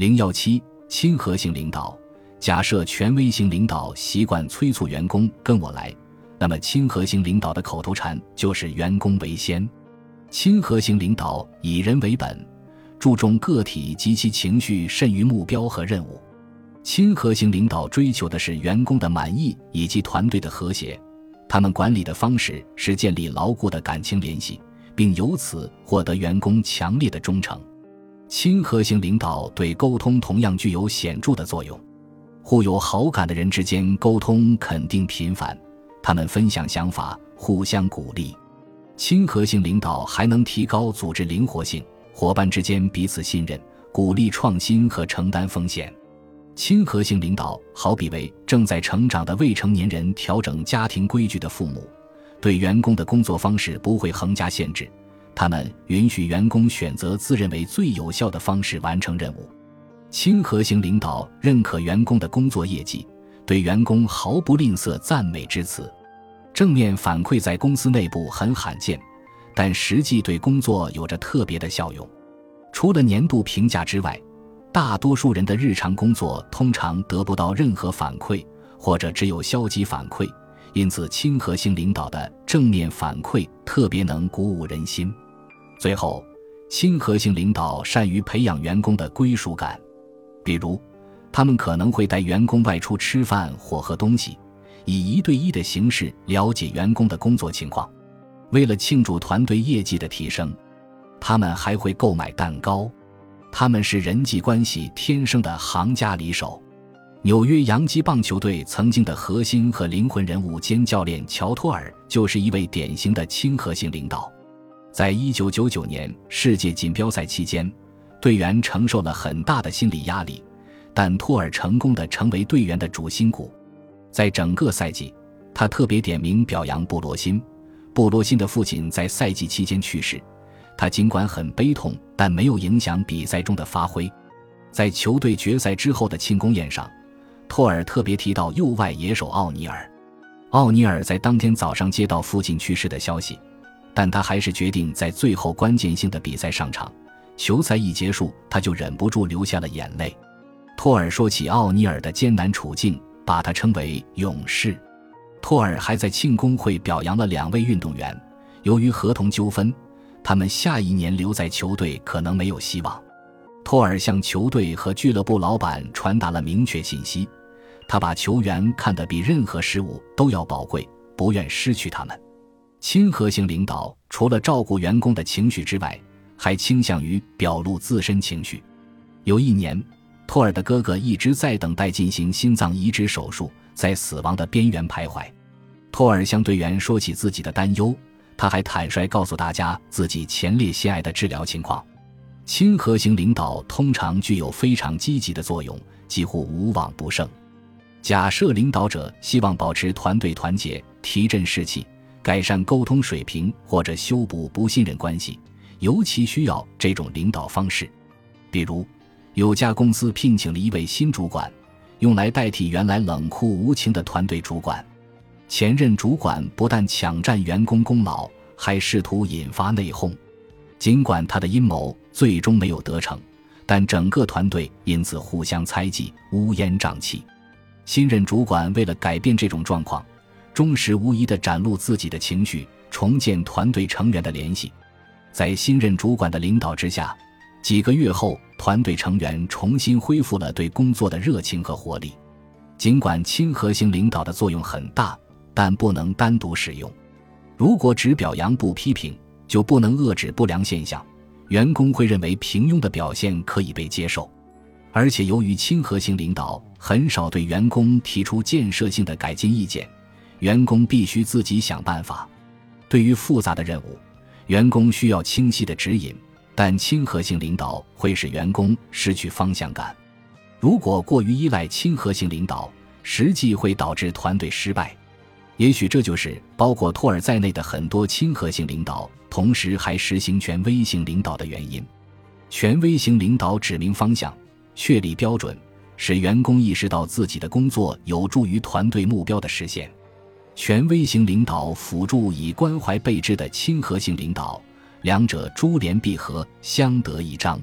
零幺七，亲和性领导。假设权威型领导习惯催促员工跟我来，那么亲和型领导的口头禅就是“员工为先”。亲和型领导以人为本，注重个体及其情绪甚于目标和任务。亲和型领导追求的是员工的满意以及团队的和谐。他们管理的方式是建立牢固的感情联系，并由此获得员工强烈的忠诚。亲和型领导对沟通同样具有显著的作用。互有好感的人之间沟通肯定频繁，他们分享想法，互相鼓励。亲和性领导还能提高组织灵活性，伙伴之间彼此信任，鼓励创新和承担风险。亲和性领导好比为正在成长的未成年人调整家庭规矩的父母，对员工的工作方式不会横加限制，他们允许员工选择自认为最有效的方式完成任务。亲和型领导认可员工的工作业绩，对员工毫不吝啬赞美之词。正面反馈在公司内部很罕见，但实际对工作有着特别的效用。除了年度评价之外，大多数人的日常工作通常得不到任何反馈，或者只有消极反馈。因此，亲和性领导的正面反馈特别能鼓舞人心。最后，亲和性领导善于培养员工的归属感。比如，他们可能会带员工外出吃饭或喝东西，以一对一的形式了解员工的工作情况。为了庆祝团队业绩的提升，他们还会购买蛋糕。他们是人际关系天生的行家里手。纽约洋基棒球队曾经的核心和灵魂人物兼教练乔托尔就是一位典型的亲和性领导。在一九九九年世界锦标赛期间。队员承受了很大的心理压力，但托尔成功的成为队员的主心骨。在整个赛季，他特别点名表扬布罗辛。布罗辛的父亲在赛季期间去世，他尽管很悲痛，但没有影响比赛中的发挥。在球队决赛之后的庆功宴上，托尔特别提到右外野手奥尼尔。奥尼尔在当天早上接到父亲去世的消息，但他还是决定在最后关键性的比赛上场。球赛一结束，他就忍不住流下了眼泪。托尔说起奥尼尔的艰难处境，把他称为勇士。托尔还在庆功会表扬了两位运动员，由于合同纠纷，他们下一年留在球队可能没有希望。托尔向球队和俱乐部老板传达了明确信息：他把球员看得比任何事物都要宝贵，不愿失去他们。亲和型领导除了照顾员工的情绪之外，还倾向于表露自身情绪。有一年，托尔的哥哥一直在等待进行心脏移植手术，在死亡的边缘徘徊。托尔向队员说起自己的担忧，他还坦率告诉大家自己前列腺癌的治疗情况。亲和型领导通常具有非常积极的作用，几乎无往不胜。假设领导者希望保持团队团结、提振士气、改善沟通水平或者修补不信任关系。尤其需要这种领导方式，比如，有家公司聘请了一位新主管，用来代替原来冷酷无情的团队主管。前任主管不但抢占员工功劳，还试图引发内讧。尽管他的阴谋最终没有得逞，但整个团队因此互相猜忌，乌烟瘴气。新任主管为了改变这种状况，忠实无疑地展露自己的情绪，重建团队成员的联系。在新任主管的领导之下，几个月后，团队成员重新恢复了对工作的热情和活力。尽管亲和型领导的作用很大，但不能单独使用。如果只表扬不批评，就不能遏制不良现象。员工会认为平庸的表现可以被接受。而且，由于亲和性领导很少对员工提出建设性的改进意见，员工必须自己想办法。对于复杂的任务，员工需要清晰的指引，但亲和性领导会使员工失去方向感。如果过于依赖亲和性领导，实际会导致团队失败。也许这就是包括托尔在内的很多亲和性领导同时还实行权威性领导的原因。权威型领导指明方向、确立标准，使员工意识到自己的工作有助于团队目标的实现。权威型领导辅助以关怀备至的亲和性领导，两者珠联璧合，相得益彰。